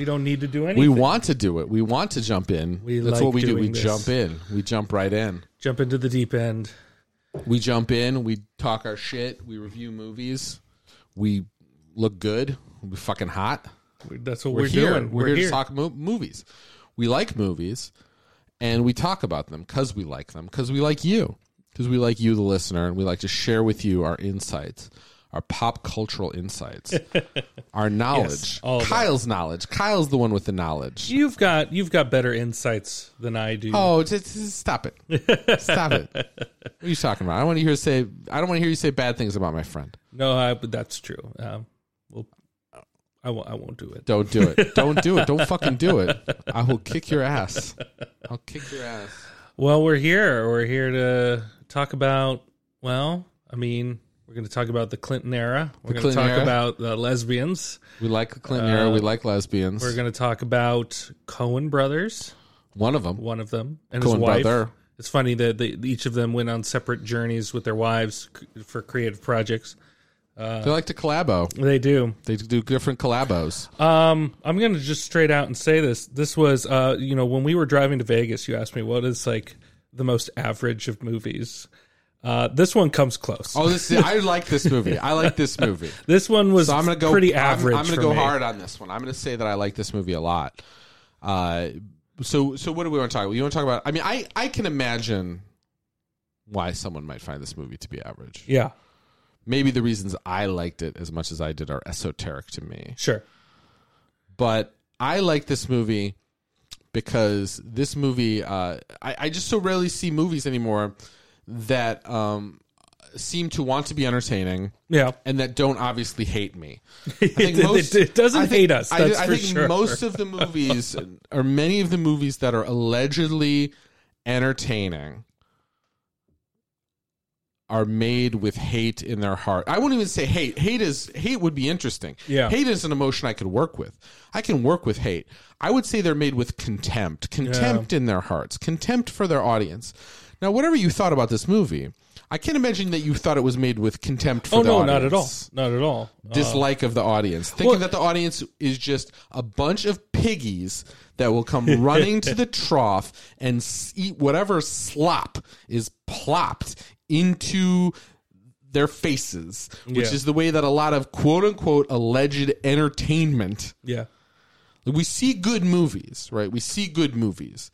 We don't need to do anything. We want to do it. We want to jump in. We That's like what we do. We this. jump in. We jump right in. jump into the deep end. We jump in. We talk our shit. We review movies. We look good. We fucking hot. That's what We're, we're, here. doing. We're, here, to talk mo- movies. We like movies, and we talk about them because we like them. Because we like you. Because we like you, the listener, and we like to share with you our insights, our pop cultural insights, our knowledge. all of. Kyle's knowledge. Kyle's the one with the knowledge. You've got you've got better insights than I do. Oh, just, just stop it! Stop it! What are you talking about? I don't want to hear you say. I don't want to hear you say bad things about my friend. no, I, but that's true. Um, well, I won't. I won't do it. Don't do it. Don't do it. Don't fucking do it. I will kick your ass. I'll kick your ass. Well, we're here. We're here to talk about. Well, I mean, we're going to talk about the Clinton era. We're going to talk era. about the lesbians. We like the Clinton era. We like lesbians. We're going to talk about Coen brothers. One of them. One of them and Coen his wife. brother. It's funny that they, each of them went on separate journeys with their wives for creative projects. they like to collabo. They do. They do different collabos. Um, I'm going to just straight out and say this. This was, uh, you know, when we were driving to Vegas, you asked me what is like the most average of movies. Uh, this one comes close. Oh, this I like this movie. I like this movie. This one was So I'm gonna go pretty I'm- average. I'm, gonna go me. hard on this one. I'm gonna say that I like this movie a lot. Uh, so so what do we want to talk about? You want to talk about? I mean, I I can imagine why someone might find this movie to be average. Yeah, Maybe the reasons I liked it as much as I did are esoteric to me. sure. but I like this movie because this movie uh, I, I just so rarely see movies anymore that um, seem to want to be entertaining Yeah, and that don't obviously hate me. I think It- it doesn't I think- hate us, I, I think sure. most of the movies, or many of the movies that are allegedly entertaining, are made with hate in their heart. I wouldn't even say hate. Hate is hate would be interesting. Yeah. hate is an emotion I could work with. I can work with hate. I would say they're made with contempt, contempt in their hearts, contempt for their audience. Now, whatever you thought about this movie, I can't imagine that you thought it was made with contempt for Oh the no, audience not at all. Not at all. Uh, dislike of the audience, thinking well- that the audience is just a bunch of piggies that will come running to the trough and eat whatever slop is plopped into their faces, which Yeah. is the way that a lot of quote unquote alleged entertainment. yeah, We see good movies, right? We see good movies,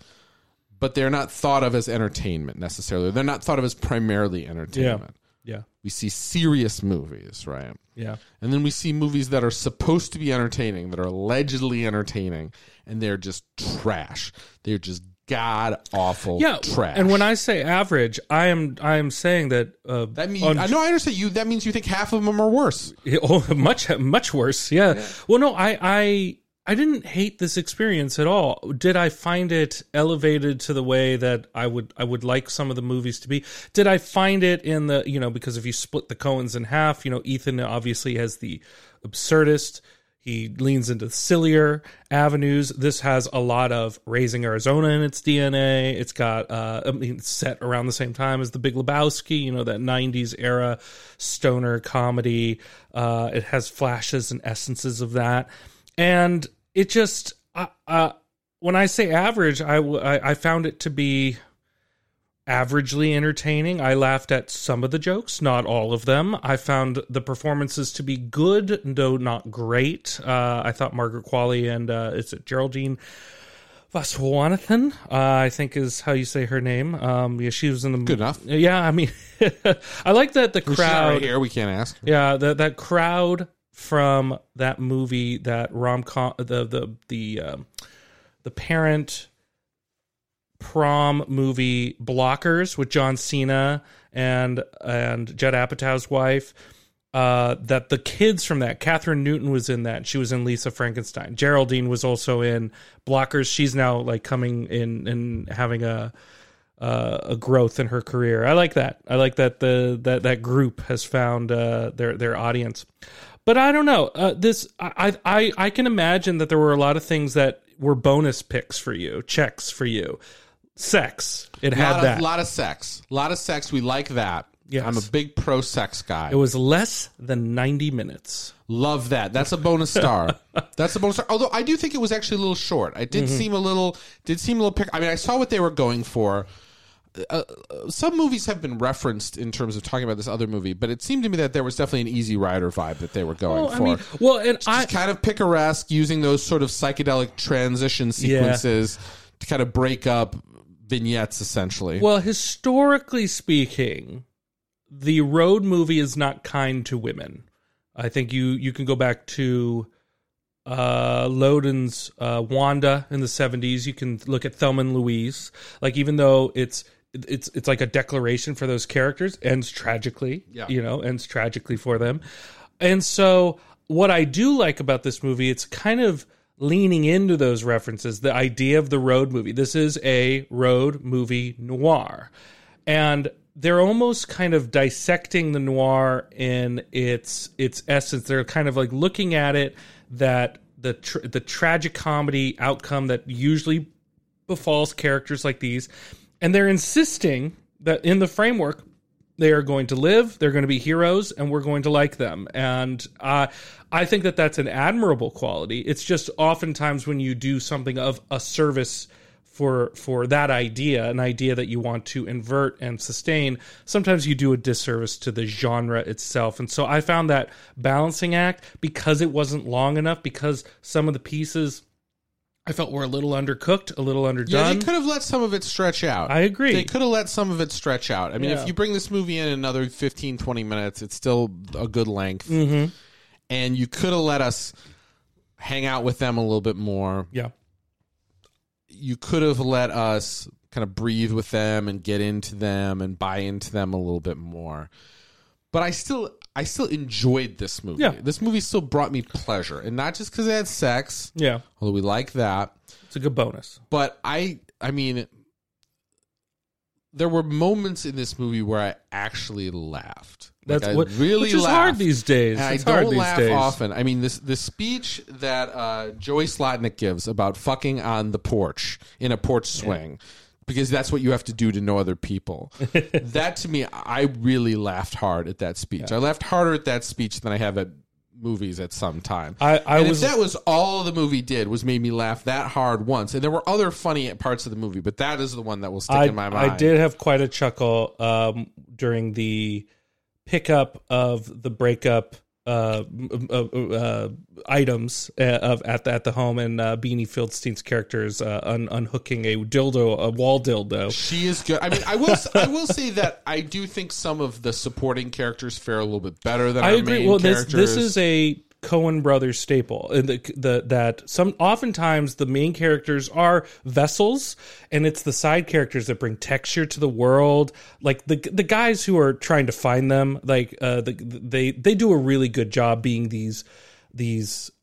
but they're not thought of as entertainment necessarily. They're not thought of as primarily entertainment. yeah, We see serious movies, right? yeah. And then we see movies that are supposed to be entertaining, that are allegedly entertaining, and they're just trash. They're just god awful Yeah, trash. and when I say average, I am I am saying that uh, that means on- I know I understand you. That means you think half of them are worse. Oh, much much worse. Yeah. Well, no, I I I didn't hate this experience at all. Did I find it elevated to the way that I would I would like some of the movies to be? Did I find it in the you know because if you split the Coens in half, you know Ethan obviously has the absurdist. He leans into sillier avenues. This has a lot of raising Arizona in its DNA. It's got, uh, I mean, set around the same time as The Big Lebowski, you know, that 90s era stoner comedy. Uh, it has flashes and essences of that. And it just, uh, uh, when I say average, I I found it to be averagely entertaining. I laughed at some of the jokes, not all of them. I found the performances to be good, though not great. Uh, I thought Margaret Qualley and uh, is it Geraldine Viswanathan? Uh, I think is how you say her name. Um, yeah, she was in the Good enough. Yeah, I mean, I like that the crowd. right here. We can't ask. Yeah, that that crowd from that movie, that rom com, the the the um, the parent prom movie Blockers with John Cena and and Judd Apatow's wife. Uh, that the kids from that, Kathryn Newton was in that. She was in Lisa Frankenstein. Geraldine was also in Blockers. She's now like coming in and having a uh, a growth in her career. I like that. I like that the that that group has found uh, their their audience. But I don't know. Uh, this I, I I can imagine that there were a lot of things that were bonus picks for you, checks for you. Sex. It A had lot that. of, lot of sex. A lot of sex. We like that. Yes. I'm a big pro sex guy. It was less than 90 minutes. Love that. That's a bonus star. That's a bonus star. Although I do think it was actually a little short. I did Mm-hmm. seem a little. Did seem a little. Pick, I mean, I saw what they were going for. Uh, uh, some movies have been referenced in terms of talking about this other movie, but it seemed to me that there was definitely an Easy Rider vibe that they were going Well, for. I mean, well, and I, Just kind of picaresque, using those sort of psychedelic transition sequences to kind of break up vignettes, essentially. well, historically speaking, the road movie is not kind to women. I think you you can go back to uh Loden's uh Wanda in the 70s. You can look at Thelma and Louise. Like even though it's it's it's like a declaration for those characters ends tragically, Yeah. you know, ends tragically for them. And so what I do like about this movie, it's kind of leaning into those references, the idea of the road movie. This is a road movie noir. And they're almost kind of dissecting the noir in its its essence. They're kind of like looking at it that the tr- the tragic comedy outcome that usually befalls characters like these, and they're insisting that in the framework they are going to live, they're going to be heroes, and we're going to like them. And uh, I think that that's an admirable quality. It's just oftentimes when you do something of a service for for that idea, an idea that you want to invert and sustain, sometimes you do a disservice to the genre itself. And so I found that balancing act because it wasn't long enough, because some of the pieces I felt we were a little undercooked, a little yeah, underdone. they could have let some of it stretch out. I agree. They could have let some of it stretch out. I mean, Yeah. if you bring this movie in another 15, 20 minutes, it's still a good length. Mm-hmm. And you could have let us hang out with them a little bit more. yeah. You could have let us kind of breathe with them and get into them and buy into them a little bit more. But I still I still enjoyed this movie. Yeah. This movie still brought me pleasure. And not just because it had sex, Yeah. although we like that. It's a good bonus. but I I mean there were moments in this movie where I actually laughed. Like, That's I what really which is laughed. hard these days. And I It's hard don't laugh days. often. I mean, this the speech that uh, Joey Slotnick gives about fucking on the porch in a porch swing, because that's what you have to do to know other people. that to me, I really laughed hard at that speech. I laughed harder at that speech than I have at movies at some time. I- I and was- if that was all the movie did was made me laugh that hard once, and there were other funny parts of the movie, but that is the one that will stick I, in my mind. I did have quite a chuckle um, during the pickup of the breakup uh, uh, uh, items uh, of at the, at the home and uh, Beanie Feldstein's characters uh, un- unhooking a dildo, a wall dildo. She is good. I mean, I will. I will say that I do think some of the supporting characters fare a little bit better than I our agree. main Well, this this is a Coen brothers staple. And the, the that some oftentimes the main characters are vessels, and it's the side characters that bring texture to the world. Like the the guys who are trying to find them, like uh, the, they they do a really good job being these these uh,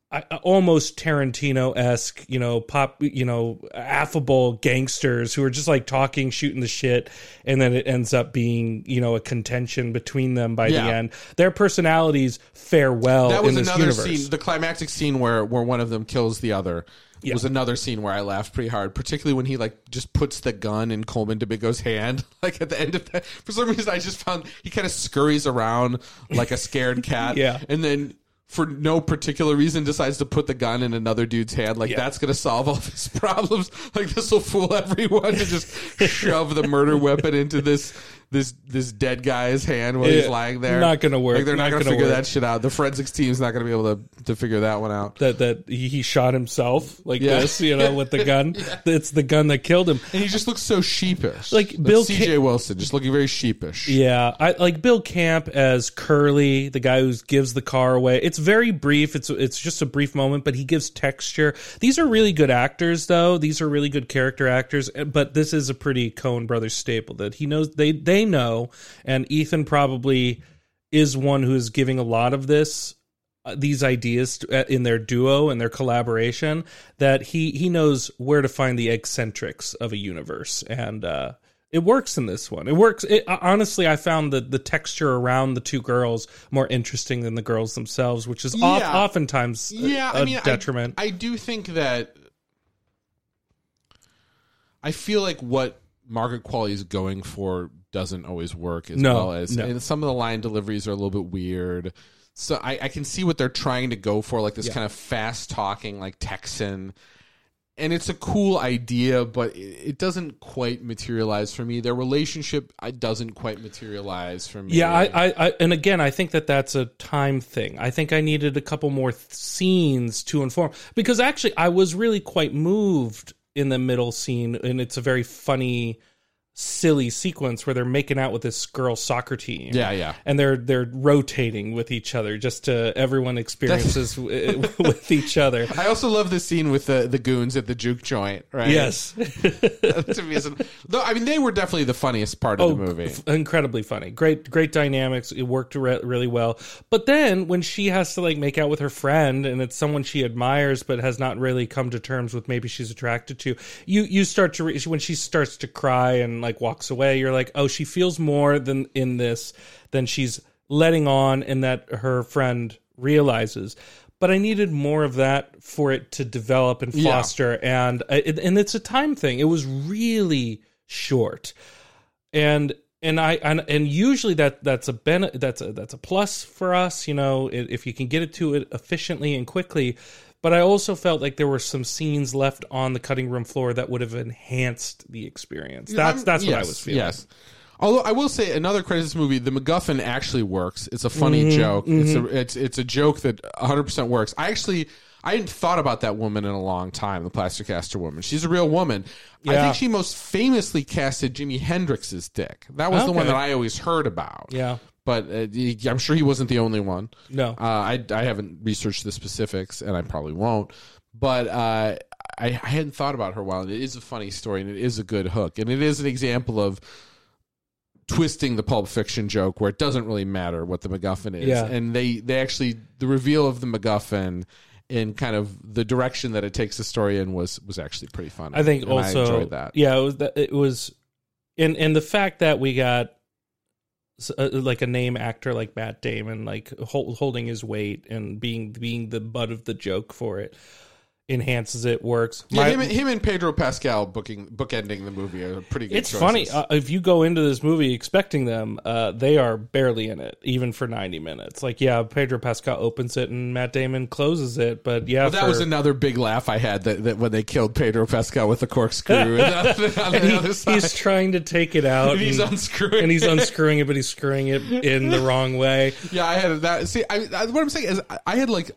almost Tarantino esque, you know, pop, you know, affable gangsters who are just like talking, shooting the shit, and then it ends up being, you know, a contention between them by Yeah. the end. Their personalities fare well that was another universe. scene. The climactic scene where where one of them kills the other. Was another scene where I laughed pretty hard, particularly when he like just puts the gun in Colman Domingo's hand. Like at the end of that, for some reason I just found he kind of scurries around like a scared cat. Yeah. and then for no particular reason decides to put the gun in another dude's hand. Like that's gonna solve all his problems. Like this will fool everyone to just shove the murder weapon into this this this dead guy's hand while he's lying there. not gonna work. Like they're not, Not gonna, gonna figure work. that shit out. The forensics team's not gonna be able to to figure that one out. that that he, he shot himself like Yeah. this, you know, with the gun. It's the gun that killed him. And he just looks so sheepish. Like Bill C.J. Wilson, just looking very sheepish. Yeah, I like Bill Camp as Curly, the guy who gives the car away. It's very brief. It's it's just a brief moment, but he gives texture. These are really good actors, though. These are really good character actors. eh, But this is a pretty Coen Brothers staple that he knows they they know, and Ethan probably is one who is giving a lot of this uh, these ideas to, uh, in their duo and their collaboration that he he knows where to find the eccentrics of a universe and uh it works in this one. It works. It, uh, honestly, I found the the texture around the two girls more interesting than the girls themselves, which is off, Yeah. oftentimes a, Yeah, a I mean, I- detriment. I, do think that I feel like what Margaret Qualley is going for doesn't always work as No, well as no. and some of the line deliveries are a little bit weird. So I, I can see what they're trying to go for, like this Yeah. kind of fast talking, like Texan. And it's a cool idea, but it, it doesn't quite materialize for me. Their relationship I, doesn't quite materialize for me. Yeah, I, I, I, and again, I think that that's a time thing. I think I needed a couple more th- scenes to inform because actually, I was really quite moved in the middle scene, and it's a very funny, silly sequence where they're making out with this girl soccer team. yeah, yeah. and they're they're rotating with each other just to everyone experiences w- with each other. I also love the scene with the the goons at the juke joint, right? Yes. to me, is- though I mean, they were definitely the funniest part of Oh, the movie. f- incredibly funny. Great, great dynamics. It worked re- really well. But then when she has to like make out with her friend, and it's someone she admires but has not really come to terms with, maybe she's attracted to. You you start to re- when she starts to cry and like walks away. You're like, oh, she feels more than in this than she's letting on, and that her friend realizes. But I needed more of that for it to develop and Yeah. foster, and uh, and it's a time thing. It was really short and and I and, and usually that that's a ben that's a that's a plus for us, you know, if you can get it to it efficiently and quickly. But I also felt like there were some scenes left on the cutting room floor that would have enhanced the experience. That's I'm- that's what I was feeling. Yes. Although I will say another credit to this movie, the MacGuffin actually works. It's a funny Mm-hmm, joke. It's a it's it's a joke that 100 percent works. I actually I hadn't thought about that woman in a long time, the plaster caster woman. She's a real woman. I think she most famously casted Jimi Hendrix's dick. That was the one that I always heard about. Yeah. But uh, he- I'm sure he wasn't the only one. No. Uh, I, I haven't researched the specifics, and I probably won't. But uh, I, I hadn't thought about her a while. And it is a funny story, and it is a good hook, and it is an example of twisting the Pulp Fiction joke where it doesn't really matter what the MacGuffin is, Yeah. and they they actually the reveal of the MacGuffin in kind of the direction that it takes the story in was was actually pretty fun. I think And also I enjoyed that. Yeah, it was it was and and the fact that we got uh, like a name actor like Matt Damon like hol- holding his weight and being being the butt of the joke for it enhances it works. Yeah, My- him, and- him and Pedro Pascal booking bookending the movie are pretty good. it's choices. funny uh, if you go into this movie expecting them, uh, they are barely in it, even for ninety minutes. Like, yeah, Pedro Pascal opens it and Matt Damon closes it, but yeah, That for- was another big laugh I had that, that when they killed Pedro Pascal with the corkscrew on the, he- he's trying to take it out, And he's unscrewing, and he's it. unscrewing it, but he's screwing it in the wrong way. Yeah, I had that. See, I, I, what I'm saying is, I had like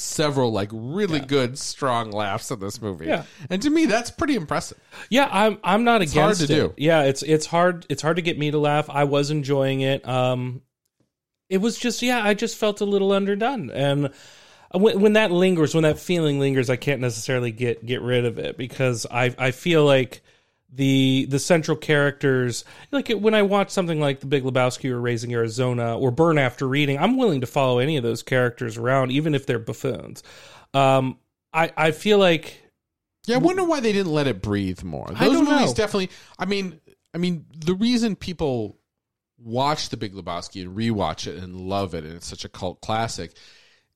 several like really good, strong laughs in this movie. Yeah. and to me, that's pretty impressive. Yeah, I'm I'm not hard against to it. do. Yeah, it's it's hard it's hard to get me to laugh. I was enjoying it. Um it was just yeah, I just felt a little underdone and when, when that lingers, when that feeling lingers, I can't necessarily get get rid of it because I I feel like the the central characters like it, when I watch something like The Big Lebowski or Raising Arizona or Burn After Reading, I'm willing to follow any of those characters around, even if they're buffoons. Um, I I feel like Yeah, I wonder why they didn't let it breathe more. Those movies know. definitely. I mean, I mean, the reason people watch The Big Lebowski and rewatch it and love it, and it's such a cult classic,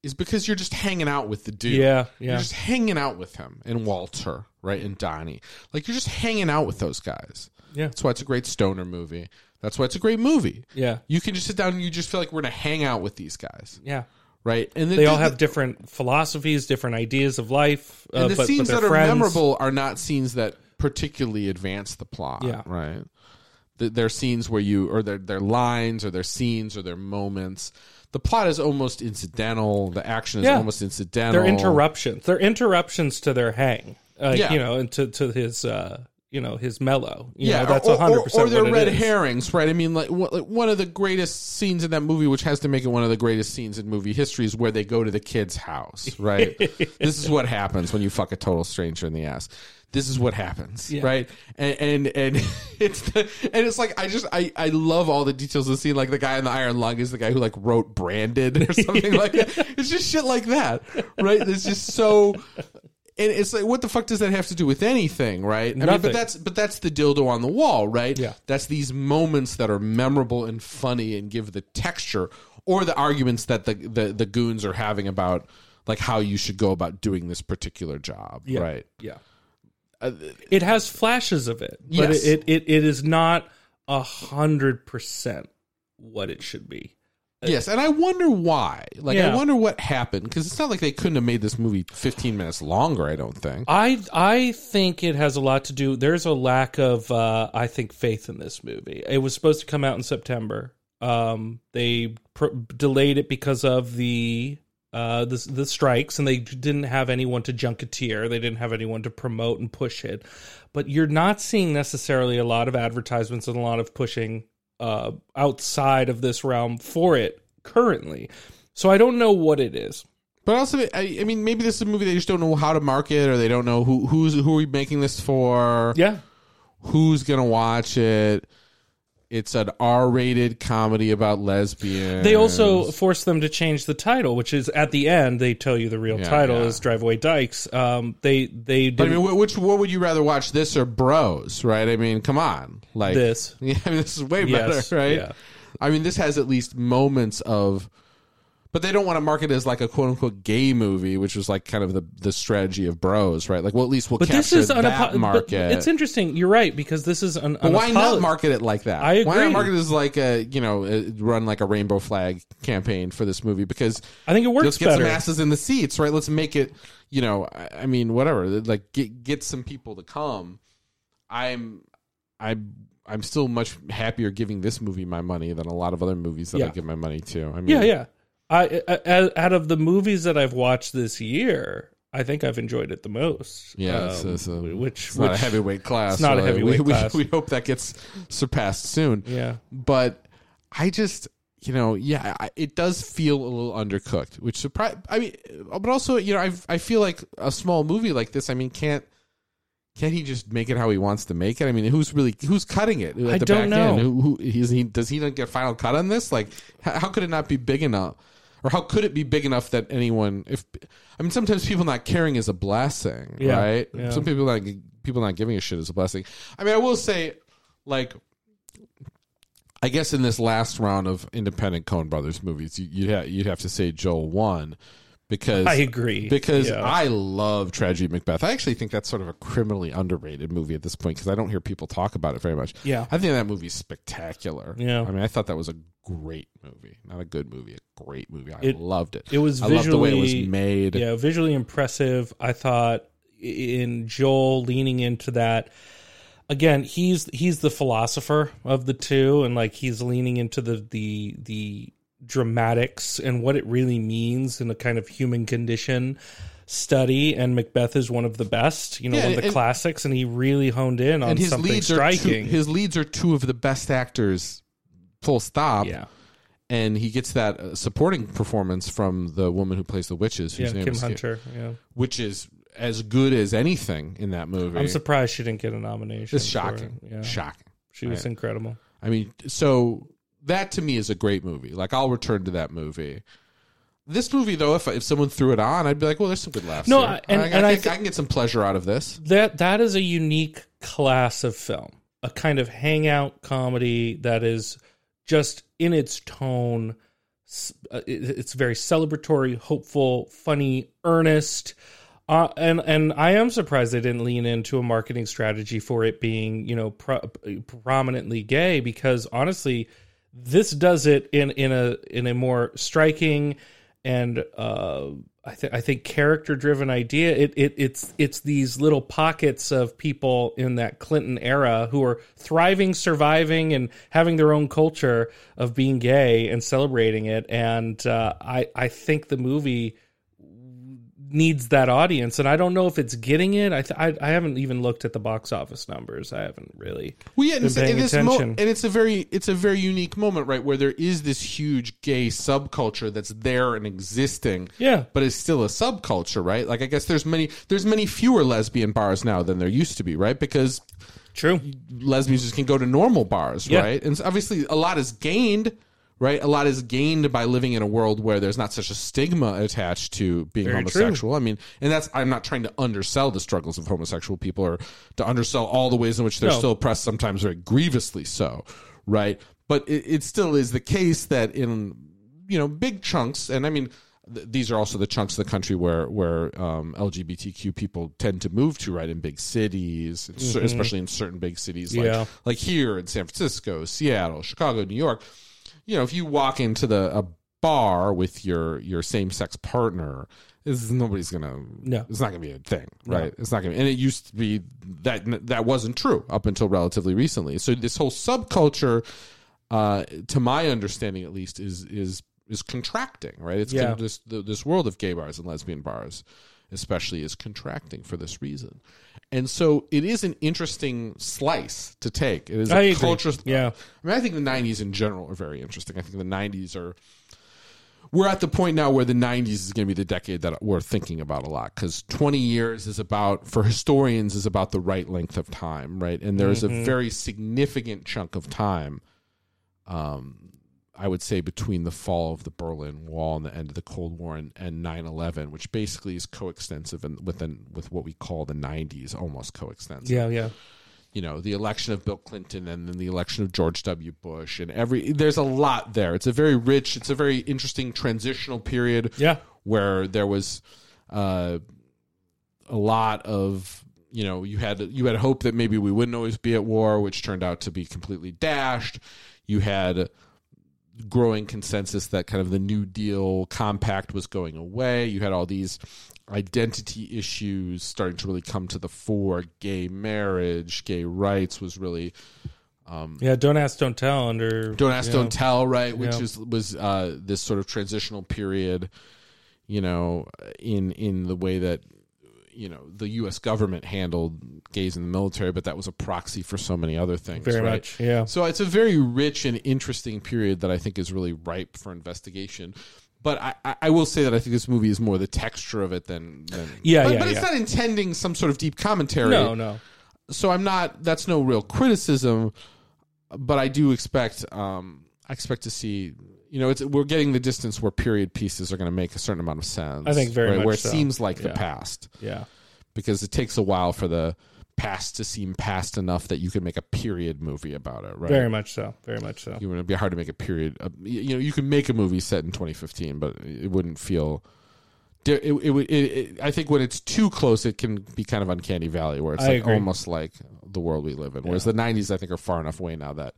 is because you're just hanging out with the dude. yeah yeah. You're just hanging out with him and Walter, right, and Donnie. Like you're just hanging out with those guys. Yeah. That's why it's a great stoner movie. That's why it's a great movie. yeah You can just sit down and you just feel like we're gonna hang out with these guys, yeah. right? And they all have different philosophies, different ideas of life. Uh, and the but, scenes but that are friends. memorable are not scenes that particularly advance the plot. Yeah. right. Th- They're scenes where you, or they're, they're lines, or they're scenes, or they're moments. The plot is almost incidental. The action is Yeah. almost incidental. They're interruptions. They're interruptions to their hang. Uh, Yeah. You know, and to, to his, uh, you know, his mellow. You yeah, know, that's or, hundred or, percent. or they're red herrings, right? I mean, like one of the greatest scenes in that movie, which has to make it one of the greatest scenes in movie history, is where they go to the kid's house, right? this is what happens when you fuck a total stranger in the ass. This is what happens, Yeah. right? And and and it's the, and it's like I just I I love all the details of the scene. Like the guy in the iron lung is the guy who like wrote branded or something like that. It's just shit like that, right? It's just so. And it's like, what the fuck does that have to do with anything, right? I mean, Nothing. but that's but that's the dildo on the wall, right? Yeah. That's these moments that are memorable and funny and give the texture, or the arguments that the the, the goons are having about like how you should go about doing this particular job, Yeah. right? Yeah. Uh, It has flashes of it, but Yes. it, it, it is not a hundred percent what it should be. Yes, and I wonder why. Like, I wonder what happened because it's not like they couldn't have made this movie 15 minutes longer. I don't think. I I think it has a lot to do. There's a lack of uh, I think faith in this movie. It was supposed to come out in September. Um, they pr- delayed it because of the uh the the strikes, and they didn't have anyone to junketeer. They didn't have anyone to promote and push it. But you're not seeing necessarily a lot of advertisements and a lot of pushing uh outside of this realm for it currently. So I don't know what it is. But also, I, I mean, maybe this is a movie they just don't know how to market, or they don't know who who's who are we making this for. Yeah. Who's gonna watch it? It's an R-rated comedy about lesbians. They also forced them to change the title, which is at the end they tell you the real Yeah, title yeah. is Drive Away Dykes. Um, they they But I mean, wh- which what would you rather watch, this or Bros? Right? I mean, come on, like this. Yeah, I mean, this is way Yes, better, right? yeah. I mean, this has at least moments of, but they don't want to market it as like a quote unquote gay movie, which was like kind of the the strategy of Bros, right? Like, well, at least we'll But capture this is that unapo- market. It's interesting. You're right because this is an. But why not market it like that? I Why not market it as like a you know run like a rainbow flag campaign for this movie? Because I think it works let's get better. some asses in the seats, right? Let's make it you know I, I mean whatever like get get some people to come. I'm I I'm still much happier giving this movie my money than a lot of other movies that I give my money to. I mean, yeah, yeah. I, I out of the movies that I've watched this year, I think I've enjoyed it the most. Yeah, Um, it's a, which it's not a heavyweight class. it's not a heavyweight we, we- class. We, hope that gets surpassed soon. Yeah, But I just, you know, yeah, I, it does feel a little undercooked, which surprise. I mean, but also, you know, I I feel like a small movie like this. I mean, can't can't he just make it how he wants to make it? I mean, who's really who's cutting it at I the don't back end? know. Who, who is he? Does he not get final cut on this? Like, how, how could it not be big enough? Or how could it be big enough that anyone? If I mean, sometimes people not caring is a blessing, Yeah, right? yeah. Some people not people not giving a shit is a blessing. I mean, I will say, like, I guess in this last round of independent Coen Brothers movies, you, you'd ha- you'd have to say Joel won because I agree. because Yeah. I love Tragedy Macbeth. I actually think that's sort of a criminally underrated movie at this point because I don't hear people talk about it very much. Yeah. I think that movie's spectacular. Yeah. I mean, I thought that was a great movie, not a good movie, a great movie. I It- loved it. it was I loved the way it was made. yeah, visually impressive. I thought in Joel leaning into that. Again, he's he's the philosopher of the two, and like he's leaning into the the the dramatics and what it really means in a kind of human condition study. And Macbeth is one of the best, you know, Yeah, one of the and- classics, and he really honed in on something leads are two, striking. his leads are two of the best actors. Full stop. yeah, and he gets that uh, supporting performance from the woman who plays the witches, yeah, whose name Kim is Hunter. Yeah, which is as good as anything in that movie. I'm surprised she didn't get a nomination. It's shocking, it. Yeah, shocking. she was incredible. I mean, so that to me is a great movie. Like I'll return to that movie. This movie, though, if if someone threw it on, I'd be like, "Well, there's some good laughs." No, here. I- and- I, and I, I think thi- I can get some pleasure out of this. that that is a unique class of film a kind of hangout comedy that is just in its tone uh, it- it's very celebratory hopeful funny earnest uh, and and I am surprised they didn't lean into a marketing strategy for it being you know pro- prominently gay because honestly this does it in in a in a more striking and uh, I think I think character driven idea. It it it's it's these little pockets of people in that Clinton era who are thriving, surviving, and having their own culture of being gay and celebrating it. And uh, I I think the movie needs that audience and i don't know if it's getting it i th- I, I haven't even looked at the box office numbers i haven't really Well, yeah, and, it's, and this mo- and it's a very it's a very unique moment, right, where there is this huge gay subculture that's there and existing. Yeah. but it's still a subculture, right? Like I guess there's many there's many fewer lesbian bars now than there used to be, right? Because true lesbians just can go to normal bars, Yeah. right? And so obviously a lot is gained, right? A lot is gained by living in a world where there's not such a stigma attached to being Very true. homosexual. I mean, and that's I'm not trying to undersell the struggles of homosexual people or to undersell all the ways in which they're No. still oppressed, sometimes very grievously so, right? But it, it still is the case that in you know big chunks, and I mean. th- these are also the chunks of the country where where um, LGBTQ people tend to move to, right? In big cities, cer- especially in certain big cities, like Yeah. like here in San Francisco, Seattle, Chicago, New York. You know, if you walk into the a bar with your your same sex partner, is nobody's gonna. No. it's not gonna be a thing, right? It's not gonna. And it used to be that that wasn't true up until relatively recently. So this whole subculture, uh, to my understanding at least, is is is contracting, right? It's Yeah. kind of this this world of gay bars and lesbian bars, especially, is contracting for this reason. And so it is an interesting slice to take. It is I a culture. Yeah. I mean, I think the '90s in general are very interesting. I think the '90s are. We're at the point now where the '90s is going to be the decade that we're thinking about a lot because 20 years is about, for historians, is about the right length of time, right? And there is Mm-hmm. a very significant chunk of time, um, I would say, between the fall of the Berlin Wall and the end of the Cold War and, and 9/11, which basically is coextensive and within with what we call the '90s, almost coextensive Yeah, yeah. you know the election of Bill Clinton and then the election of George W. Bush and every there's a lot there. It's a very rich, it's a very interesting transitional period Yeah. where there was uh, a lot of you know you had you had hope that maybe we wouldn't always be at war, which turned out to be completely dashed. You had growing consensus that kind of the New Deal compact was going away. You had all these identity issues starting to really come to the fore. Gay marriage, gay rights was really Yeah, don't ask, don't tell under don't ask, don't tell, right? Which Yeah. is was uh, this sort of transitional period, you know, in in the way that you know the U.S. government handled gays in the military, but that was a proxy for so many other things. Very right? much. Yeah. So it's a very rich and interesting period that I think is really ripe for investigation. But I, I- will say that I think this movie is more the texture of it than, than Yeah, but, yeah, but it's yeah. not intending some sort of deep commentary. No, no. So I'm not. That's no real criticism, but I do expect. Um, I expect to see. You know, it's we're getting the distance where period pieces are going to make a certain amount of sense. I think very right? much where it so. seems like the past Yeah. because it takes a while for the past to seem past enough that you can make a period movie about it. Right? Very much so. Very much so. You it would be hard to make a period. uh, you know, you can make a movie set in 2015, but it wouldn't feel. It, it, it, it, I think when it's too close, it can be kind of uncanny valley, where it's like almost like the world we live in. Whereas the 90s, I think, are far enough away now that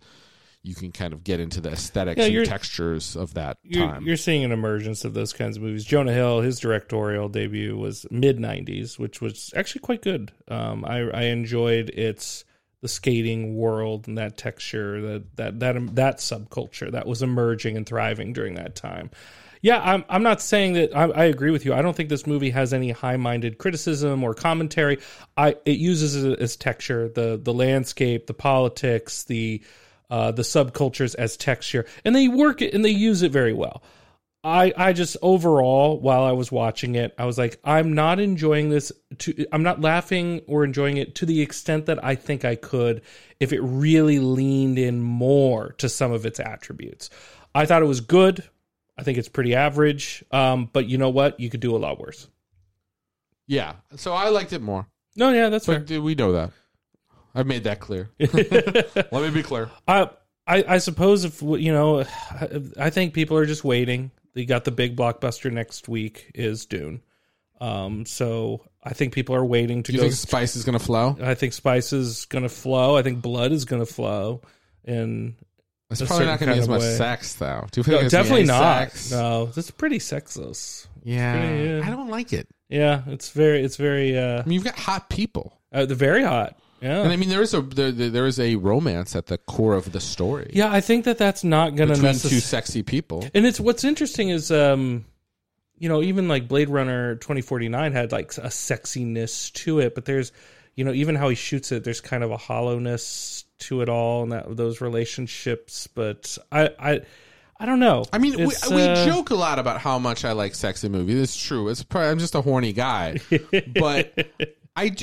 you can kind of get into the aesthetics Yeah, and textures of that You're, time. you're seeing an emergence of those kinds of movies. Jonah Hill, his directorial debut was mid '90s, which was actually quite good. Um, I, I enjoyed its the skating world and that texture, that that that that subculture that was emerging and thriving during that time. Yeah, I'm I'm not saying that I, I agree with you. I don't think this movie has any high-minded criticism or commentary. I it uses it as texture, the the landscape, the politics, the uh, the subcultures as texture, and they work it and they use it very well. I I just overall while I was watching it, I was like, I'm not enjoying this. To I'm not laughing or enjoying it to the extent that I think I could if it really leaned in more to some of its attributes. I thought it was good. I think it's pretty average. Um, but you know what? You could do a lot worse. yeah, so I liked it more, No, yeah, that's fair. but did we know that? I've made that clear. Let me be clear. I, I I suppose if you know, I think people are just waiting. They got the big blockbuster next week is Dune, um, so I think people are waiting to Do you go. think Spice is going to flow? I think spice is going to flow. I think blood is going to flow, and It's probably not going to be as much way. sex, though. Do you think no, there's definitely not. sex? No, it's pretty sexless. Yeah, Yeah. I don't like it. Yeah, it's very, it's very, uh, I mean, you've got hot people, uh they're very hot. Yeah, and I mean, there is a there, there is a romance at the core of the story yeah. I think that that's not going to between two sexy people. And it's what's interesting is um you know, even like Blade Runner 2049 had like a sexiness to it, but there's you know, even how he shoots it, there's kind of a hollowness to it all and that those relationships, but I I I don't know. I mean, we, It's, we uh, joke a lot about how much I like sexy movies. It's true. It's probably, I'm just a horny guy, but I,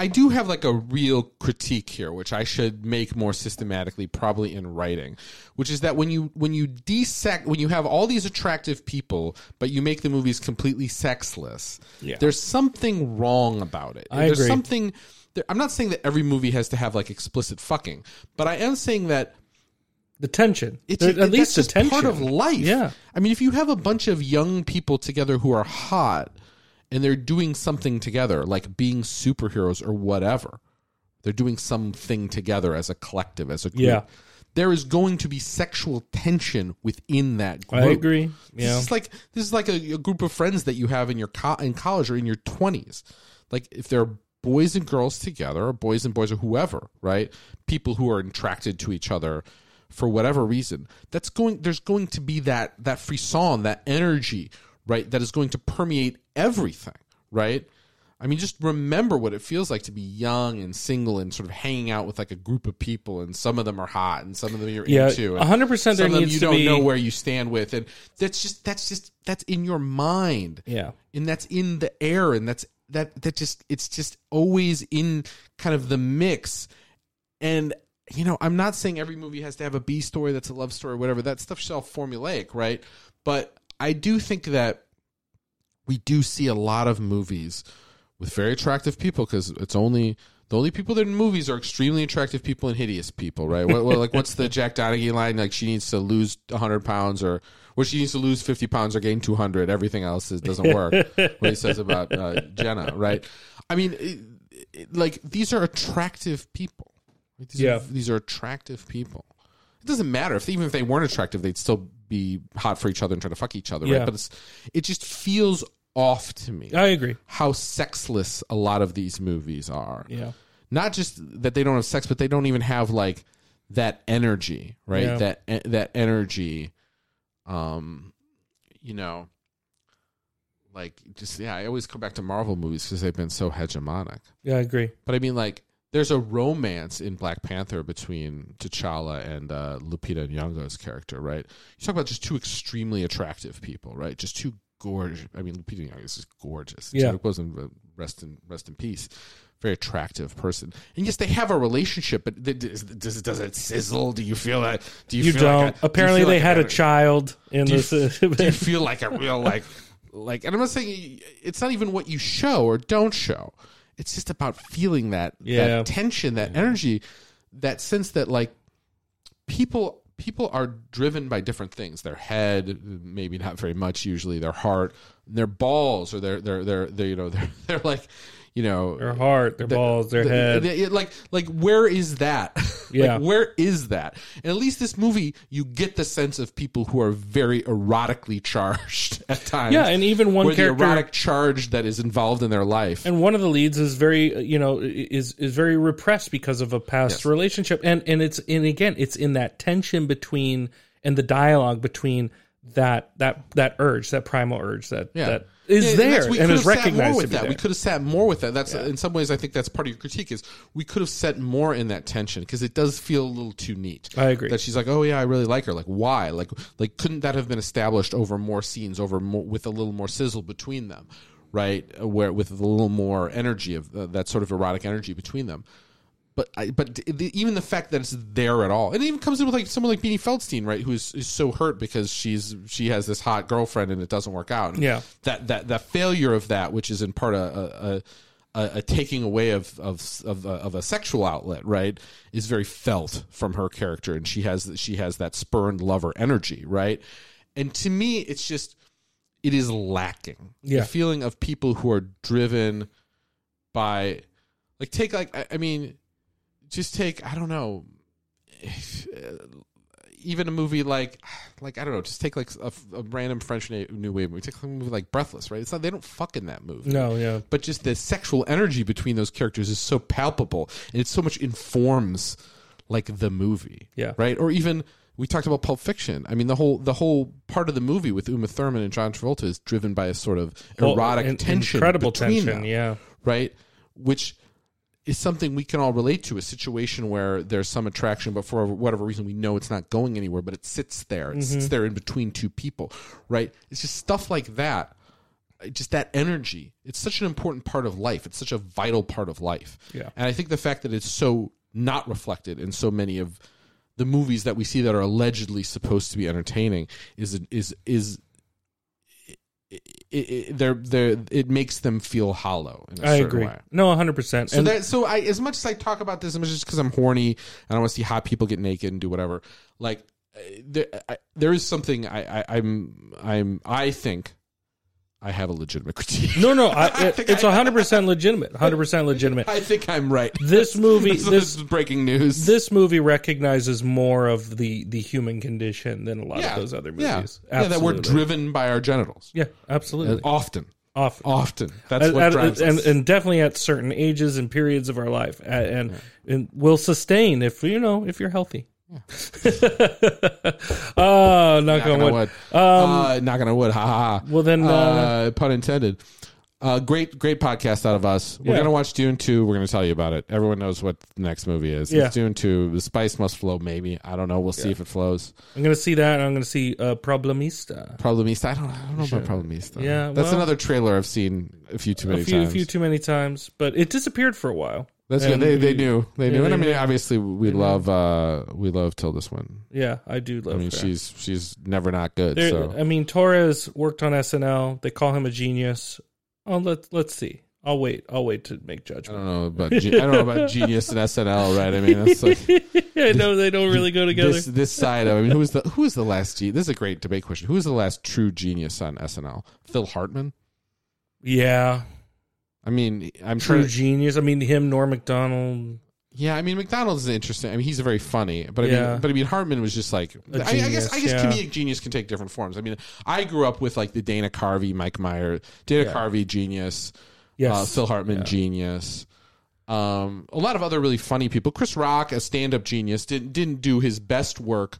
I do have like a real critique here, which I should make more systematically, probably in writing, which is that when you when you dissect when you have all these attractive people, but you make the movies completely sexless, Yeah. there's something wrong about it. I there's agree. something. There, I'm not saying that every movie has to have like explicit fucking, but I am saying that the tension. It's There- at least the that's just tension. part of life. Yeah. I mean, if you have a bunch of young people together who are hot and they're doing something together, like being superheroes or whatever, they're doing something together as a collective, as a group. Yeah. There is going to be sexual tension within that group. I agree. Yeah. This is like this is like a, a group of friends that you have in your co- in college or in your twenties. Like if they're boys and girls together, or boys and boys or whoever, right? People who are attracted to each other for whatever reason. That's going. There's going to be that that frisson, that energy, right? That is going to permeate everything, right? I mean, just remember what it feels like to be young and single and sort of hanging out with like a group of people, and some of them are hot, and some of them you're Yeah, into. and 100% there Some of them you don't be- know where you stand with, and that's just that's just that's in your mind, Yeah. and that's in the air, and that's that that just it's just always in kind of the mix, and you know, I'm not saying every movie has to have a B story that's a love story, or whatever. That stuff's self formulaic, right? But I do think that we do see a lot of movies with very attractive people because it's only the only people that are in movies are extremely attractive people and hideous people, right? what, what, like, what's the Jack Donaghy line? Like, she needs to lose 100 pounds, or she needs to lose 50 pounds or gain 200. Everything else is, doesn't work. what he says about uh, Jenna, right? I mean, it, it, like these are attractive people. These Yeah. are, these are attractive people. It doesn't matter if even if they weren't attractive, they'd still be hot for each other and try to fuck each other, Yeah. right? But it's it just feels off to me I agree. how sexless a lot of these movies are. Yeah. Not just that they don't have sex, but they don't even have like that energy, right? Yeah. That that energy, um, you know, like just yeah. I always come back to Marvel movies because they've been so hegemonic. Yeah, I agree. But I mean, like, there's a romance in Black Panther between T'Challa and uh, Lupita Nyong'o's character, right? You talk about just two extremely attractive people, right? Just two gorgeous. I mean, Lupita Nyong'o is just gorgeous. Yeah. Boseman, uh, rest in rest in peace. Very attractive person, and yes, they have a relationship. But does, does, does it sizzle? Do you feel that? Do you, You feel don't. Like a, do you Apparently, feel they like had a a child in do you, do you feel like a real like like and i'm not saying it's not even what you show or don't show it's just about feeling that Yeah. that tension that energy that sense that like people people are driven by different things their head maybe not very much usually their heart their balls or their their their, their you know they're, they're like you know their heart, their balls, their the- head. the- like like where is that Yeah. like where is that and at least this movie you get the sense of people who are very erotically charged at times yeah, and even one character. the erotic charge that is involved in their life and one of the leads is very uh, you know is is very repressed because of a past Yes. relationship and and it's and again it's in that tension between and the dialogue between that that that urge that primal urge that Yeah. that is Yeah, there and, we could is sat more recognized with that. there. We could have sat more with that. That's in some ways, I think that's part of your critique is we could have set more in that tension because it does feel a little too neat. I agree. that she's like, oh yeah, I really like her. Like why? Like like couldn't that have been established over more scenes, over more with a little more sizzle between them, right? Where with a little more energy of uh, that sort of erotic energy between them. But I, but the, even the fact that it's there at all, and it even comes in with like someone like Beanie Feldstein, right, who's is so hurt because she's she has this hot girlfriend and it doesn't work out. And Yeah. that that that failure of that, which is in part a a, a, a taking away of of of a, of a sexual outlet, right, is very felt from her character, and she has she has that spurned lover energy, right, and to me, it's just it is lacking Yeah. the feeling of people who are driven by like take like I, I mean just take I don't know even a movie like like I don't know just take like a, a random French New Wave movie take a movie like Breathless right? It's not they don't fuck in that movie. No yeah. But just the sexual energy between those characters is so palpable and it so much informs like the movie Yeah. right? Or even we talked about Pulp Fiction. I mean the whole the whole part of the movie with Uma Thurman and John Travolta is driven by a sort of Well, erotic in- tension incredible between tension them yeah. right? Which is something we can all relate to a situation where there's some attraction, but for whatever reason, we know it's not going anywhere, but it sits there. It Mm-hmm. sits there in between two people, right? It's just stuff like that. Just that energy. It's such an important part of life. It's such a vital part of life. Yeah. And I think the fact that it's so not reflected in so many of the movies that we see that are allegedly supposed to be entertaining is is is it, it, they're they're it makes them feel hollow. In a I agree. Way. No, hundred percent. So that so I as much as I talk about this, as much just because I'm horny and I want to see hot people get naked and do whatever. Like uh, there, I, there is something I, I I'm I'm I think I have a legitimate critique. no, no, I, it, think it's hundred percent legitimate. Hundred percent legitimate. I think I'm right. This movie, this, this is breaking news. this movie recognizes more of the the human condition than a lot yeah, of those other movies. yeah, that we're driven by our genitals. Yeah, absolutely. Uh, often, Often. often. That's At- what at- drives and, us. and definitely at certain ages and periods of our life, and and, and will sustain if you know if you're healthy. Oh, knock Knock on on wood. wood. uh, knock on wood. Ha ha ha. Well, then, uh, uh, pun intended. Uh, great, great podcast out of us. We're Yeah. gonna watch Dune two. We're gonna tell you about it. Everyone knows what the next movie is. Yeah. It's Dune two. The spice must flow. Maybe I don't know. We'll see if it flows. I'm gonna see that. and I'm gonna see uh, Problemista. Problemista. I don't. I don't know about Problemista. Yeah, that's well- another trailer I've seen a few too many A few, a times. few too many times, but it disappeared for a while. That's good. and They, they we- knew. They yeah, knew. And I mean, knew. obviously, we love. uh We love Tilda Swinton. Yeah, I do love I mean, her. she's she's never not good. There- so I mean, Torres worked on SNL. They call him a genius. Oh, let let's see. I'll wait. I'll wait to make judgment. I don't know about. I don't know about Genius and SNL. Right? I mean, that's like. I know they don't really go together. this this side of I mean who was the who was the last this is a great debate question. Who was the last true genius on SNL? Phil Hartman? yeah, I mean, I'm true genius. I mean, him, Norm Macdonald. Yeah, I mean Macdonald's is interesting. I mean, he's very funny, but I Yeah. mean, but I mean Hartman was just like I, guess genius, I guess yeah. comedic genius can take different forms. I mean, I grew up with like the Dana Carvey, Mike Meyer, Dana Yeah. Carvey genius, Yes, uh, Phil Hartman genius. Um, a lot of other really funny people. Chris Rock, a stand-up genius, didn't didn't do his best work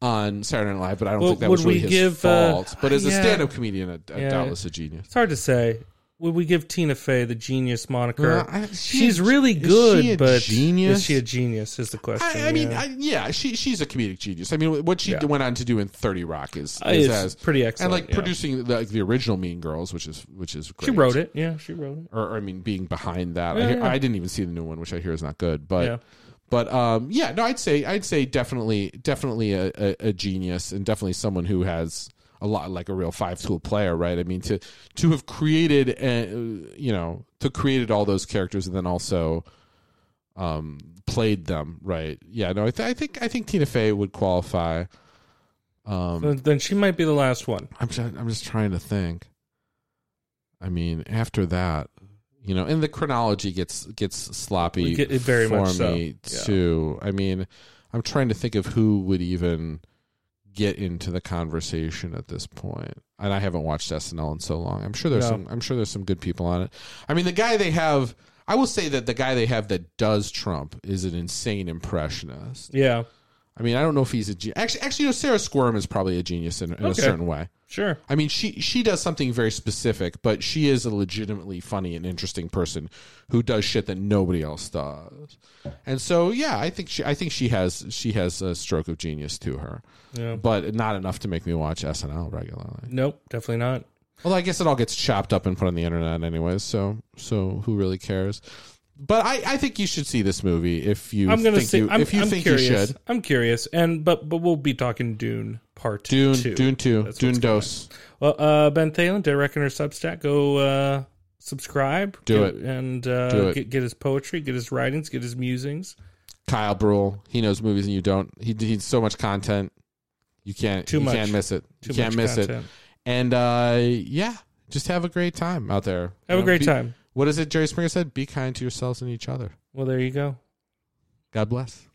on Saturday Night Live, but I don't Well, think that was really his give, uh, fault. but as a stand-up comedian, a, a doubtless a genius. It's hard to say. Would we give Tina Fey the genius moniker? She- She's really is good, she a but genius? is she a genius? Is the question. I, I mean, yeah. I, yeah, she she's a comedic genius. I mean, what she Yeah. went on to do in Thirty Rock is, Uh, is as pretty and like yeah. producing the, like the original Mean Girls, which is which is great. She wrote it. Yeah, she wrote it. or, or I mean, being behind that. I. I didn't even see the new one, which I hear is not good. But Yeah. but um, yeah, no, I'd say I'd say definitely definitely a, a, a genius and definitely someone who has a lot like a real five tool player, right? I mean, to to have created, uh, you know, to created all those characters and then also um played them, right? Yeah, no, I, th- I think I think Tina Fey would qualify. Um, Then- Then she might be the last one. I'm just, I'm just trying to think. I mean, after that, you know, and the chronology gets gets sloppy It get- very for much so, me yeah. too. I mean, I'm trying to think of who would even get into the conversation at this point. And I haven't watched SNL in so long. I'm sure there's No. some I'm sure there's some good people on it. I mean, the guy they have I will say that the guy they have that does Trump is an insane impressionist. Yeah, I mean, I don't know if he's a genius. Actually, actually, you know, Sarah Squirm is probably a genius in, in a certain way. Sure. I mean, she she does something very specific, but she is a legitimately funny and interesting person who does shit that nobody else does. And so, yeah, I think she I think she has she has a stroke of genius to her, Yeah. but not enough to make me watch SNL regularly. Nope, definitely not. Well, I guess it all gets chopped up and put on the internet anyways. So so who really cares? But I, I think you should see this movie if you I'm gonna think see. if you I'm think curious. you should. I'm curious, and but but we'll be talking Dune Part Dune Two. Dune two That's Dune Dose. Well, uh, Ben Thalen, Dead Reckoner Substack, go uh, subscribe. Do get- it. and uh, Do it. Get, get his poetry, get his writings, get his musings. Kyle Brule. He knows movies and you don't. He he's so much content. You can't Too you much. can't miss it. Too you can't miss it. And uh yeah, just have a great time out there. Have You a great be- time. What is it Jerry Springer said? Be kind to yourselves and each other. Well, there you go. God bless.